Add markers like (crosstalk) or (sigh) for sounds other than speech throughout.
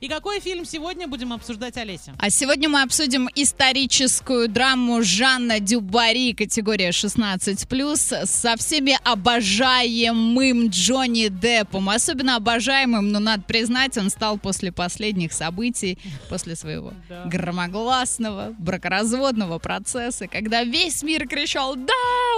И какой фильм сегодня будем обсуждать, Олеся? А сегодня мы обсудим историческую драму Жанна Дюбари, категория 16+, со всеми обожаемым Джонни Деппом. Особенно обожаемым, но надо признать, он стал после последних событий, после своего (laughs) Да. громогласного бракоразводного процесса, когда весь мир кричал «Да,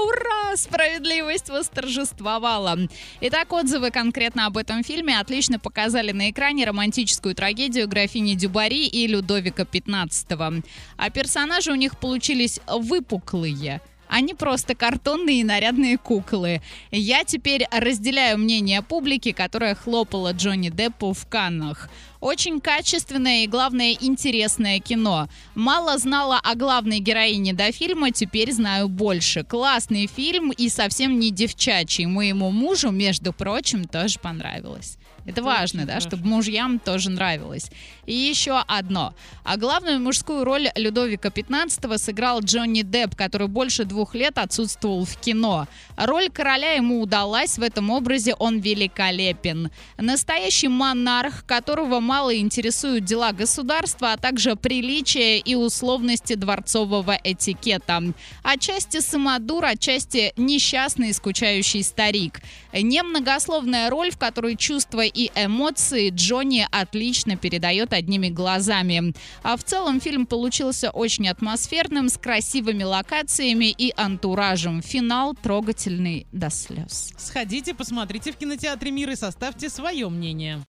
ура! Справедливость восторжествовала!». Итак, отзывы конкретно об этом фильме отлично показали на экране романтическую трагедию графини Дюбари и Людовика XV. А персонажи у них получились выпуклые. Они просто картонные и нарядные куклы. Я теперь разделяю мнение публики, которая хлопала Джонни Деппу в Каннах. Очень качественное и, главное, интересное кино. Мало знала о главной героине до фильма, теперь знаю больше. Классный фильм и совсем не девчачий. Моему мужу, между прочим, тоже понравилось. Это важно, да, хорошо. чтобы мужьям тоже нравилось. И еще одно. А главную мужскую роль Людовика XV сыграл Джонни Депп, который больше двух лет отсутствовал в кино. Роль короля ему удалась, в этом образе он великолепен. Настоящий монарх, которого мало интересуют дела государства, а также приличия и условности дворцового этикета. Отчасти самодур, отчасти несчастный скучающий старик. Немногословная роль, в которой чувства и эмоции Джонни отлично передает одними глазами. А в целом фильм получился очень атмосферным, с красивыми локациями и антуражем. Финал трогательный до слез. Сходите, посмотрите в кинотеатре «Мир» и составьте свое мнение.